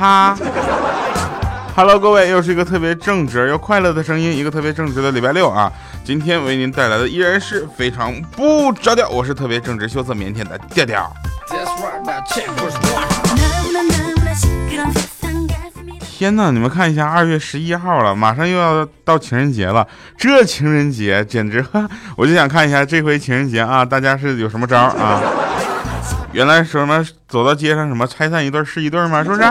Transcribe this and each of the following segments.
哈，Hello，各位，又是一个特别正直又快乐的声音，一个特别正直的礼拜六啊！今天为您带来的依然是非常不着调，我是特别正直、羞涩、腼腆的调调。天呐，你们看一下，二月十一号了，马上又要到情人节了。这情人节简直，我就想看一下这回情人节啊，大家是有什么招啊？原来说什么走到街上什么拆散一对是一对吗？是不是？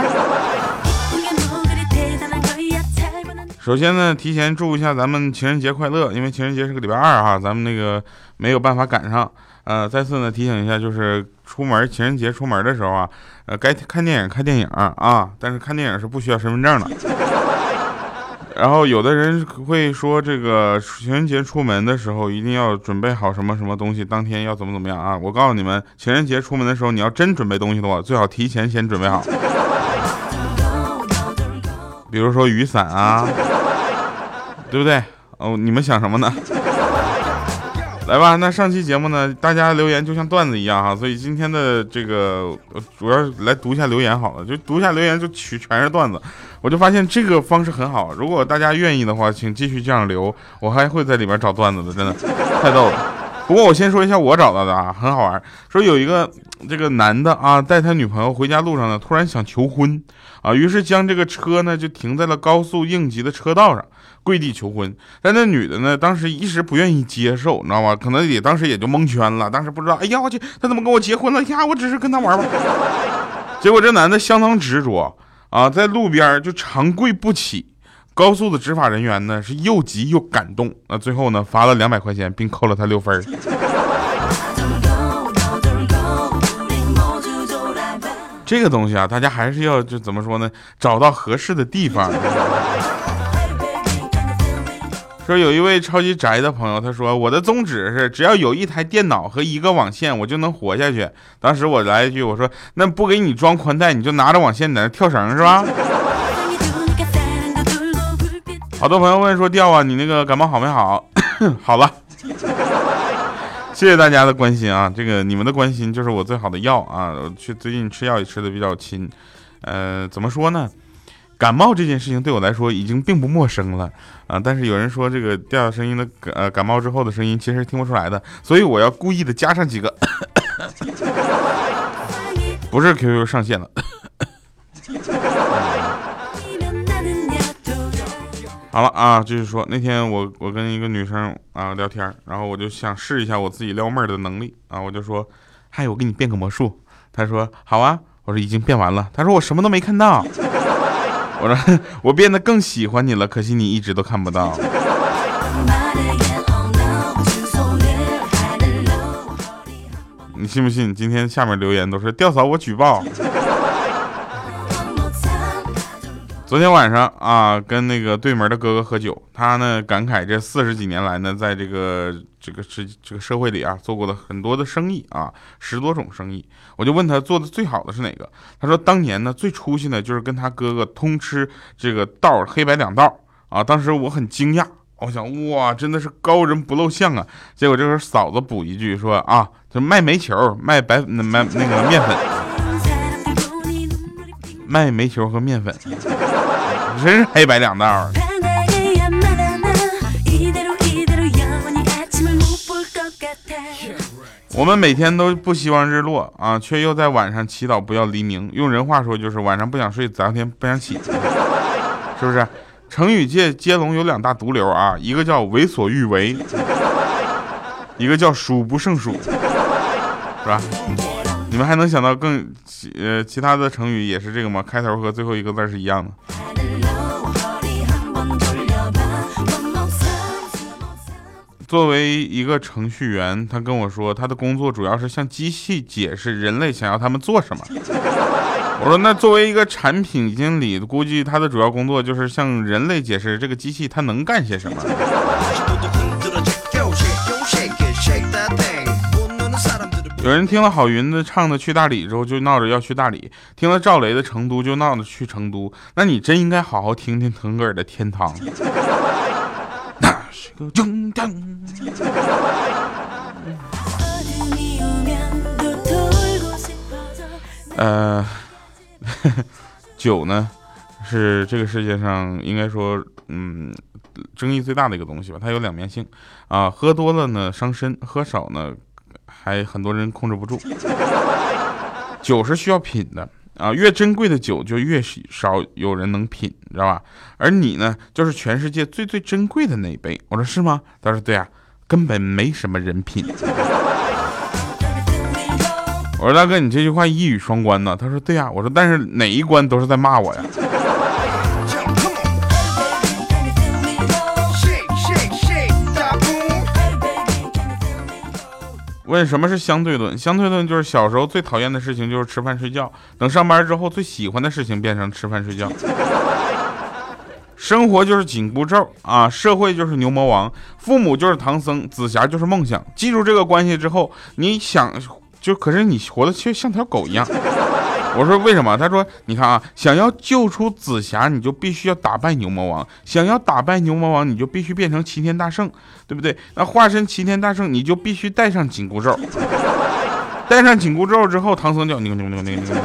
首先呢，提前祝一下咱们情人节快乐，因为情人节是个礼拜二哈，咱们那个没有办法赶上。呃，再次呢提醒一下，就是出门情人节出门的时候啊，呃，该看电影看电影啊，但是看电影是不需要身份证的。然后有的人会说，这个情人节出门的时候一定要准备好什么什么东西，当天要怎么怎么样啊？我告诉你们，情人节出门的时候，你要真准备东西的话，最好提前先准备好。比如说雨伞啊，对不对？哦，你们想什么呢？来吧，那上期节目呢，大家留言就像段子一样哈，所以今天的这个主要来读一下留言好了，就读一下留言就取全是段子，我就发现这个方式很好，如果大家愿意的话，请继续这样留，我还会在里边找段子的，真的太逗了。不过我先说一下我找到的啊，很好玩，说有一个这个男的啊，带他女朋友回家路上呢，突然想求婚啊，于是将这个车呢就停在了高速应急的车道上。跪地求婚，但那女的呢，当时一时不愿意接受，你知道吗？可能也当时也就蒙圈了，当时不知道，哎呀我去，他怎么跟我结婚了呀？我只是跟他玩吧。结果这男的相当执着啊，在路边就长跪不起。高速的执法人员呢是又急又感动，那最后呢罚了两百块钱，并扣了他六分。这个东西啊，大家还是要就怎么说呢？找到合适的地方。说有一位超级宅的朋友，他说我的宗旨是只要有一台电脑和一个网线，我就能活下去。当时我来一句，我说那不给你装宽带，你就拿着网线在那跳绳是吧？好多朋友问说掉啊，你那个感冒好没好？好了，谢谢大家的关心啊，这个你们的关心就是我最好的药啊。去最近吃药也吃的比较勤，呃，怎么说呢？感冒这件事情对我来说已经并不陌生了啊，但是有人说这个掉声音的呃感冒之后的声音其实听不出来的，所以我要故意的加上几个，不是 QQ 上线了。好了啊，就是说那天我我跟一个女生啊聊天，然后我就想试一下我自己撩妹的能力啊，我就说，嗨，我给你变个魔术，她说好啊，我说已经变完了，她说我什么都没看到。我说 我变得更喜欢你了，可惜你一直都看不到。你信不信？今天下面留言都是吊嫂，我举报。昨天晚上啊，跟那个对门的哥哥喝酒，他呢感慨这四十几年来呢，在这个这个是这个社会里啊，做过的很多的生意啊，十多种生意。我就问他做的最好的是哪个？他说当年呢最出息的就是跟他哥哥通吃这个道黑白两道啊。当时我很惊讶，我想哇，真的是高人不露相啊。结果这时候嫂子补一句说啊，这卖煤球，卖白卖那个面粉，卖煤球和面粉。真是黑白两道。我们每天都不希望日落啊，却又在晚上祈祷不要黎明。用人话说就是晚上不想睡，早天不想起，是不是？成语界接龙有两大毒瘤啊，一个叫为所欲为，一个叫数不胜数，是吧？你们还能想到更呃其他的成语也是这个吗？开头和最后一个字是一样的。作为一个程序员，他跟我说，他的工作主要是向机器解释人类想要他们做什么。我说，那作为一个产品经理，估计他的主要工作就是向人类解释这个机器它能干些什么。有人听了郝云的唱的去大理之后，就闹着要去大理；听了赵雷的成都，就闹着去成都。那你真应该好好听听腾格尔的天堂。呃，酒 呢，是这个世界上应该说，嗯，争议最大的一个东西吧。它有两面性啊，喝多了呢伤身，喝少呢还很多人控制不住。酒是需要品的啊，越珍贵的酒就越少有人能品，你知道吧？而你呢，就是全世界最最珍贵的那一杯。我说是吗？他说对啊，根本没什么人品。我说大哥，你这句话一语双关呢。他说对呀。我说但是哪一关都是在骂我呀。问什么是相对论？相对论就是小时候最讨厌的事情就是吃饭睡觉，等上班之后最喜欢的事情变成吃饭睡觉。生活就是紧箍咒啊，社会就是牛魔王，父母就是唐僧，紫霞就是梦想。记住这个关系之后，你想。就可是你活的却像条狗一样，我说为什么？他说你看啊，想要救出紫霞，你就必须要打败牛魔王；想要打败牛魔王，你就必须变成齐天大圣，对不对？那化身齐天大圣，你就必须带上紧箍咒。带上紧箍咒之后，唐僧叫牛牛牛牛牛牛。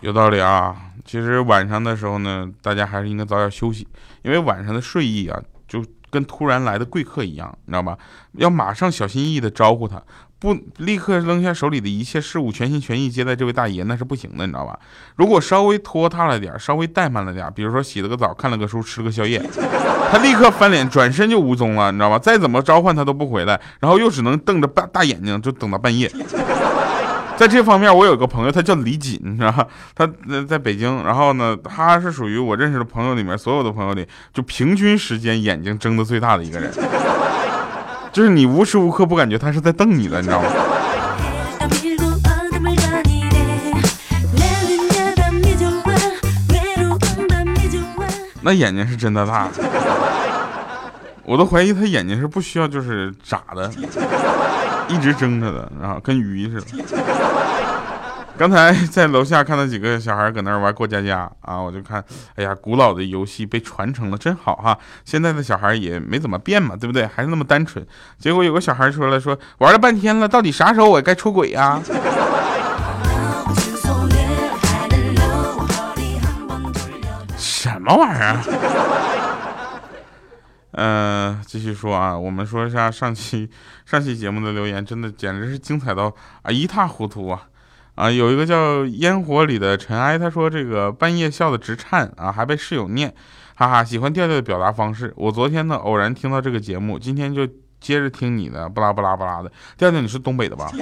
有道理啊。其实晚上的时候呢，大家还是应该早点休息，因为晚上的睡意啊，就。跟突然来的贵客一样，你知道吧？要马上小心翼翼的招呼他，不立刻扔下手里的一切事物，全心全意接待这位大爷，那是不行的，你知道吧？如果稍微拖沓了点，稍微怠慢了点，比如说洗了个澡，看了个书，吃了个宵夜，他立刻翻脸，转身就无踪了，你知道吧？再怎么召唤他都不回来，然后又只能瞪着大大眼睛，就等到半夜。在这方面，我有个朋友，他叫李锦，你知道吧？他在北京，然后呢，他是属于我认识的朋友里面所有的朋友里，就平均时间眼睛睁的最大的一个人，就是你无时无刻不感觉他是在瞪你的，你知道吗？那眼睛是真的大，我都怀疑他眼睛是不需要就是眨的。一直睁着的，然后跟鱼似的。刚才在楼下看到几个小孩搁那玩过家家啊，我就看，哎呀，古老的游戏被传承了，真好哈！现在的小孩也没怎么变嘛，对不对？还是那么单纯。结果有个小孩说了说，玩了半天了，到底啥时候我该出轨呀？什么玩意儿？嗯，继续说啊，我们说一下上期上期节目的留言，真的简直是精彩到啊一塌糊涂啊！啊，有一个叫烟火里的尘埃，他说这个半夜笑的直颤啊，还被室友念，哈哈，喜欢调调的表达方式。我昨天呢偶然听到这个节目，今天就接着听你的，巴拉巴拉巴拉的。调调，你是东北的吧？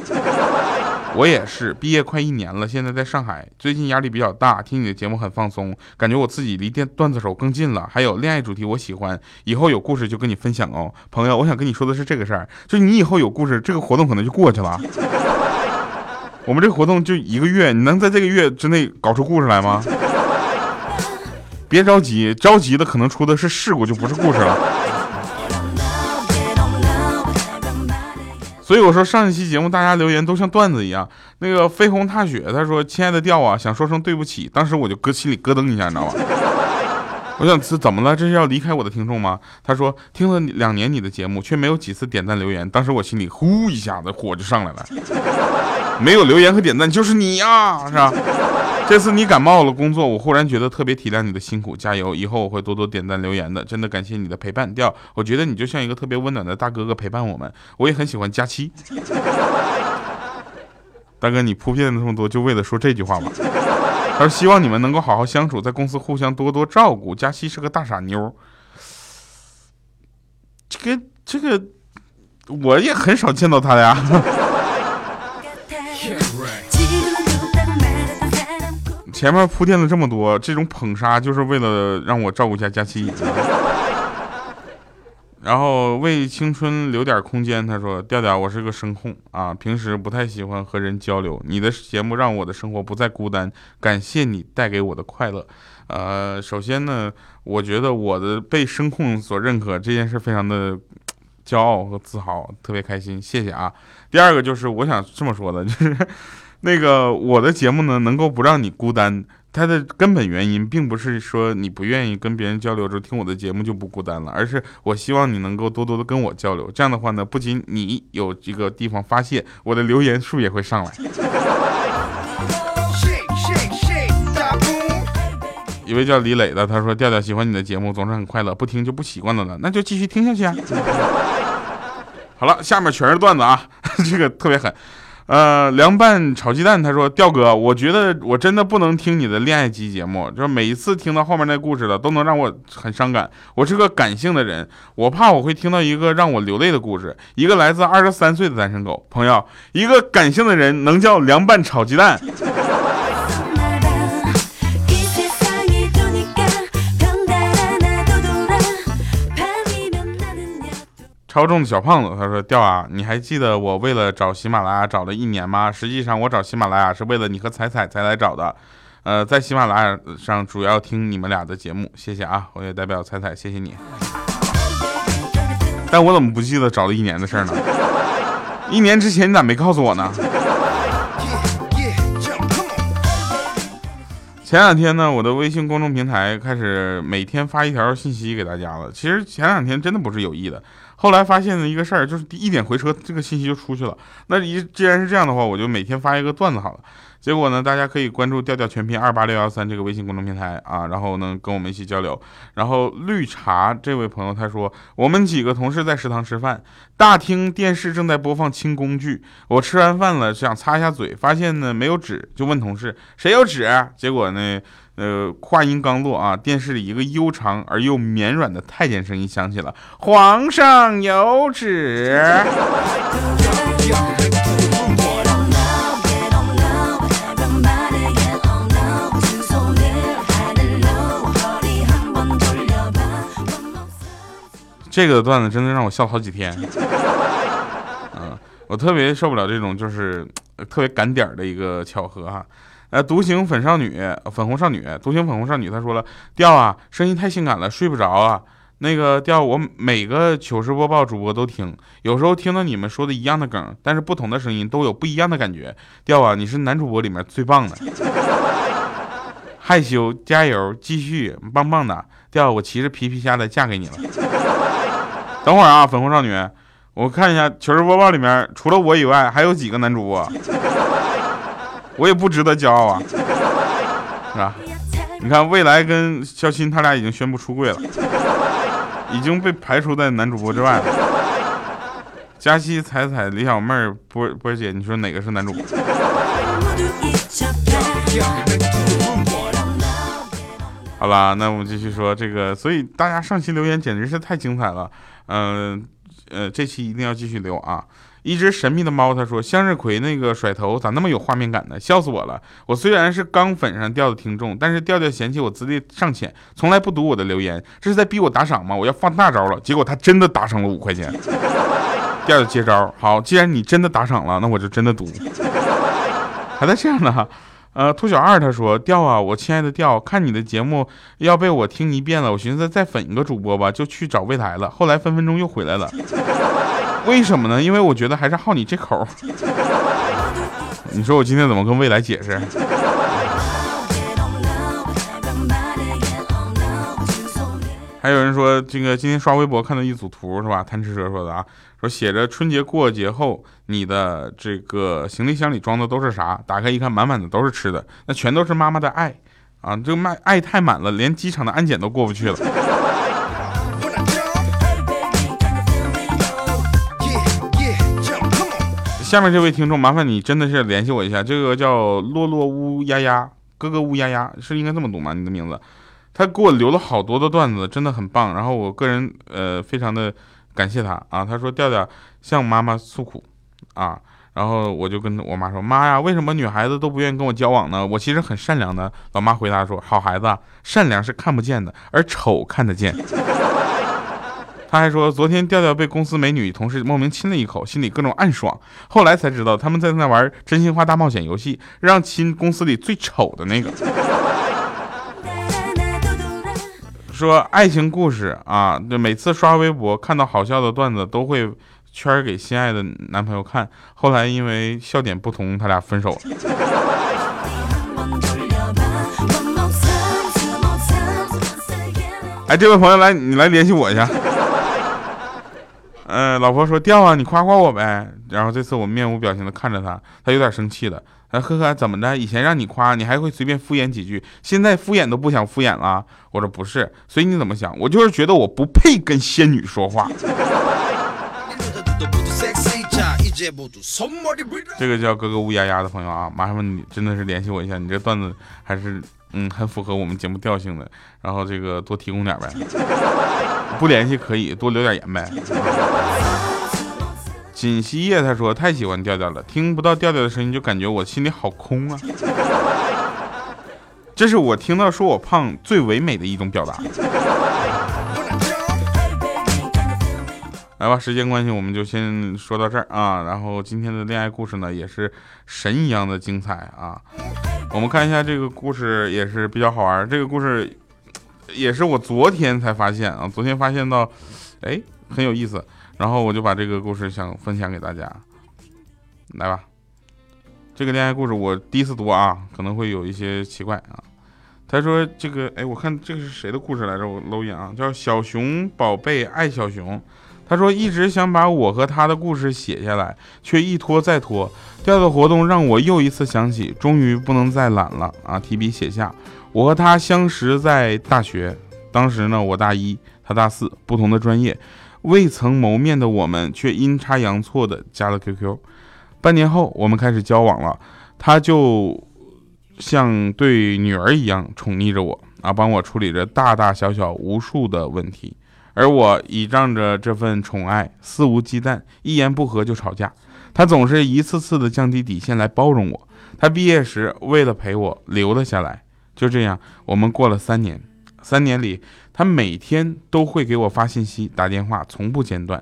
我也是，毕业快一年了，现在在上海，最近压力比较大，听你的节目很放松，感觉我自己离电段子手更近了。还有恋爱主题我喜欢，以后有故事就跟你分享哦，朋友，我想跟你说的是这个事儿，就你以后有故事，这个活动可能就过去了。我们这个活动就一个月，你能在这个月之内搞出故事来吗？别着急，着急的可能出的是事故，就不是故事了。所以我说上一期节目大家留言都像段子一样。那个飞鸿踏雪他说：“亲爱的调啊，想说声对不起。”当时我就搁心里咯噔一下，你知道吗？我想是怎么了？这是要离开我的听众吗？他说听了两年你的节目，却没有几次点赞留言。当时我心里呼一下子火就上来了。没有留言和点赞就是你呀，是吧？这次你感冒了，工作，我忽然觉得特别体谅你的辛苦，加油！以后我会多多点赞留言的，真的感谢你的陪伴。调，我觉得你就像一个特别温暖的大哥哥陪伴我们，我也很喜欢佳期。大哥，你铺垫了这么多，就为了说这句话吗？他说希望你们能够好好相处，在公司互相多多照顾。佳期是个大傻妞，这个这个我也很少见到他呀。前面铺垫了这么多，这种捧杀就是为了让我照顾一下佳期，然后为青春留点空间。他说：“调调，我是个声控啊，平时不太喜欢和人交流。你的节目让我的生活不再孤单，感谢你带给我的快乐。呃，首先呢，我觉得我的被声控所认可这件事非常的骄傲和自豪，特别开心，谢谢啊。第二个就是我想这么说的，就是。”那个我的节目呢，能够不让你孤单，它的根本原因并不是说你不愿意跟别人交流，就听我的节目就不孤单了，而是我希望你能够多多的跟我交流。这样的话呢，不仅你有这个地方发泄，我的留言数也会上来。一位叫李磊的，他说：“调调喜欢你的节目，总是很快乐，不听就不习惯了呢，那就继续听下去啊。”好了，下面全是段子啊，这个特别狠。呃，凉拌炒鸡蛋，他说：“调哥，我觉得我真的不能听你的恋爱级节目，就是每一次听到后面那故事了，都能让我很伤感。我是个感性的人，我怕我会听到一个让我流泪的故事。一个来自二十三岁的单身狗朋友，一个感性的人能叫凉拌炒鸡蛋？”超重的小胖子，他说：“调啊，你还记得我为了找喜马拉雅找了一年吗？实际上我找喜马拉雅是为了你和彩彩才来找的。呃，在喜马拉雅上主要听你们俩的节目，谢谢啊！我也代表彩彩谢谢你。但我怎么不记得找了一年的事呢？一年之前你咋没告诉我呢？”前两天呢，我的微信公众平台开始每天发一条信息给大家了。其实前两天真的不是有意的。后来发现的一个事儿，就是一点回车，这个信息就出去了。那一既然是这样的话，我就每天发一个段子好了。结果呢，大家可以关注调调全拼二八六幺三这个微信公众平台啊，然后呢跟我们一起交流。然后绿茶这位朋友他说，我们几个同事在食堂吃饭，大厅电视正在播放清工剧。我吃完饭了，想擦一下嘴，发现呢没有纸，就问同事谁有纸。结果呢。呃，话音刚落啊，电视里一个悠长而又绵软的太监声音响起了：“皇上有旨。”这个段子真的让我笑好几天。嗯，我特别受不了这种就是特别赶点儿的一个巧合哈。呃，独行粉少女，粉红少女，独行粉红少女，她说了，调啊，声音太性感了，睡不着啊。那个调，我每个糗事播报主播都听，有时候听到你们说的一样的梗，但是不同的声音都有不一样的感觉。调啊，你是男主播里面最棒的，害羞，加油，继续，棒棒的。调，我骑着皮皮虾的嫁给你了。等会儿啊，粉红少女，我看一下糗事播报里面除了我以外还有几个男主播。我也不值得骄傲啊，是吧？你看，未来跟肖钦他俩已经宣布出柜了，已经被排除在男主播之外了。佳期、彩彩、李小妹儿、波波姐，你说哪个是男主播？好吧，那我们继续说这个。所以大家上期留言简直是太精彩了，嗯呃，这期一定要继续留啊。一只神秘的猫，他说：“向日葵那个甩头咋那么有画面感呢？笑死我了！我虽然是刚粉上调的听众，但是调调嫌弃我资历尚浅，从来不读我的留言，这是在逼我打赏吗？我要放大招了！结果他真的打赏了五块钱。调调接招，好，既然你真的打赏了，那我就真的读。还在这样呢，呃，兔小二他说：调啊，我亲爱的调，看你的节目要被我听一遍了，我寻思再粉一个主播吧，就去找未来了，后来分分钟又回来了。”为什么呢？因为我觉得还是好你这口。你说我今天怎么跟未来解释？还有人说，这个今天刷微博看到一组图是吧？贪吃蛇说的啊，说写着春节过节后，你的这个行李箱里装的都是啥？打开一看，满满的都是吃的，那全都是妈妈的爱啊！这个卖爱太满了，连机场的安检都过不去了。下面这位听众，麻烦你真的是联系我一下。这个叫洛洛乌丫丫，哥哥乌丫丫是应该这么读吗？你的名字，他给我留了好多的段子，真的很棒。然后我个人呃非常的感谢他啊。他说调调向妈妈诉苦啊，然后我就跟我妈说，妈呀，为什么女孩子都不愿意跟我交往呢？我其实很善良的。老妈回答说，好孩子，善良是看不见的，而丑看得见。他还说昨天调调被公司美女同事莫名亲了一口，心里各种暗爽，后来才知道他们在那玩真心话大冒险游戏，让亲公司里最丑的那个。说爱情故事啊，就每次刷微博看到好笑的段子都会圈给心爱的男朋友看，后来因为笑点不同，他俩分手了。哎，这位朋友来，你来联系我一下。呃，老婆说掉啊，你夸夸我呗。然后这次我面无表情的看着他，他有点生气了。哎，呵呵，怎么的？以前让你夸你还会随便敷衍几句，现在敷衍都不想敷衍了？我说不是，所以你怎么想？我就是觉得我不配跟仙女说话。这个叫哥哥乌鸦鸦的朋友啊，麻烦你真的是联系我一下，你这段子还是嗯很符合我们节目调性的，然后这个多提供点呗。不联系可以多留点言呗。锦溪叶他说太喜欢调调了，听不到调调的声音就感觉我心里好空啊。这是我听到说我胖最唯美的一种表达。来吧，时间关系我们就先说到这儿啊。然后今天的恋爱故事呢也是神一样的精彩啊。我们看一下这个故事也是比较好玩，这个故事。也是我昨天才发现啊，昨天发现到，哎，很有意思，然后我就把这个故事想分享给大家，来吧，这个恋爱故事我第一次读啊，可能会有一些奇怪啊。他说这个，哎，我看这个是谁的故事来着？我搂一眼啊，叫小熊宝贝爱小熊。他说一直想把我和他的故事写下来，却一拖再拖。调调活动让我又一次想起，终于不能再懒了啊，提笔写下。我和他相识在大学，当时呢，我大一，他大四，不同的专业，未曾谋面的我们却阴差阳错的加了 QQ。半年后，我们开始交往了，他就像对女儿一样宠溺着我啊，帮我处理着大大小小无数的问题，而我倚仗着这份宠爱，肆无忌惮，一言不合就吵架。他总是一次次的降低底线来包容我。他毕业时为了陪我留了下来。就这样，我们过了三年。三年里，他每天都会给我发信息、打电话，从不间断。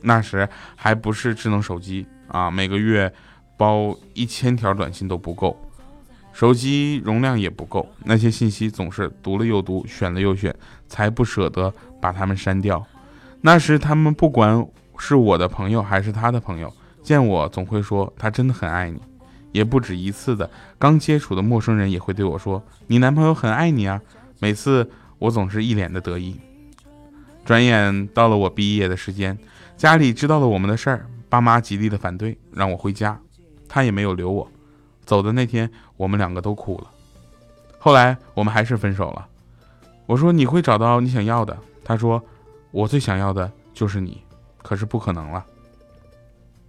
那时还不是智能手机啊，每个月包一千条短信都不够，手机容量也不够。那些信息总是读了又读，选了又选，才不舍得把它们删掉。那时他们不管是我的朋友还是他的朋友，见我总会说他真的很爱你。也不止一次的，刚接触的陌生人也会对我说：“你男朋友很爱你啊。”每次我总是一脸的得意。转眼到了我毕业的时间，家里知道了我们的事儿，爸妈极力的反对，让我回家，他也没有留我。走的那天，我们两个都哭了。后来我们还是分手了。我说：“你会找到你想要的。”他说：“我最想要的就是你，可是不可能了。”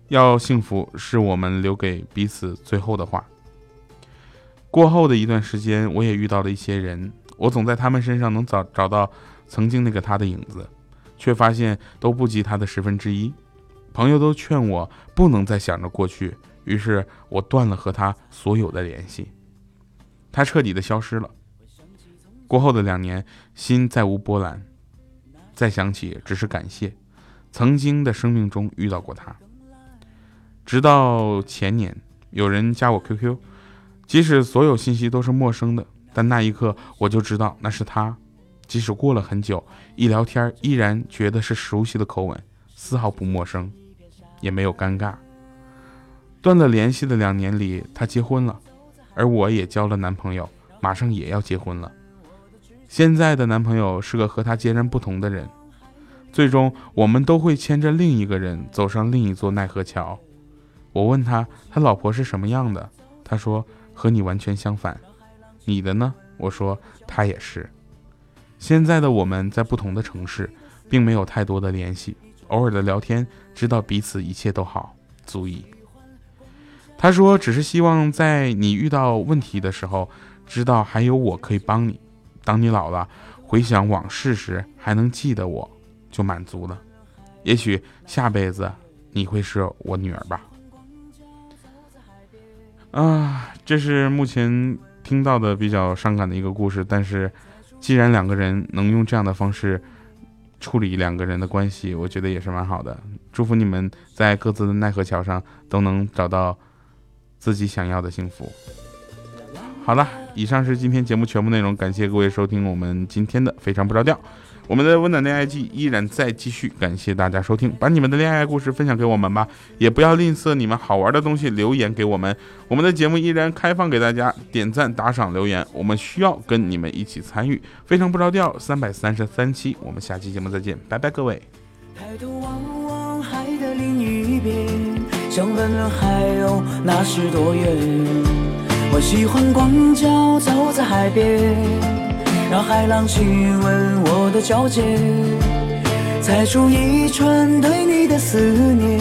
要幸福是我们留给彼此最后的话。过后的一段时间，我也遇到了一些人，我总在他们身上能找找到曾经那个他的影子，却发现都不及他的十分之一。朋友都劝我不能再想着过去，于是我断了和他所有的联系，他彻底的消失了。过后的两年，心再无波澜，再想起只是感谢，曾经的生命中遇到过他。直到前年，有人加我 QQ，即使所有信息都是陌生的，但那一刻我就知道那是他。即使过了很久，一聊天依然觉得是熟悉的口吻，丝毫不陌生，也没有尴尬。断了联系的两年里，他结婚了，而我也交了男朋友，马上也要结婚了。现在的男朋友是个和他截然不同的人，最终我们都会牵着另一个人走上另一座奈何桥。我问他，他老婆是什么样的？他说和你完全相反。你的呢？我说他也是。现在的我们在不同的城市，并没有太多的联系，偶尔的聊天，知道彼此一切都好，足矣。他说只是希望在你遇到问题的时候，知道还有我可以帮你。当你老了，回想往事时，还能记得我，就满足了。也许下辈子你会是我女儿吧。啊，这是目前听到的比较伤感的一个故事。但是，既然两个人能用这样的方式处理两个人的关系，我觉得也是蛮好的。祝福你们在各自的奈何桥上都能找到自己想要的幸福。好了，以上是今天节目全部内容，感谢各位收听我们今天的非常不着调。我们的温暖恋爱季依然在继续，感谢大家收听，把你们的恋爱故事分享给我们吧，也不要吝啬你们好玩的东西留言给我们。我们的节目依然开放给大家点赞、打赏、留言，我们需要跟你们一起参与。非常不着调，三百三十三期，我们下期节目再见，拜拜，各位。抬头望望海的另一边，想问问海鸥那是多远？我喜欢光脚走在海边。让海浪亲吻我的脚尖，踩出一串对你的思念，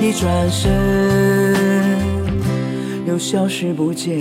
一转身又消失不见。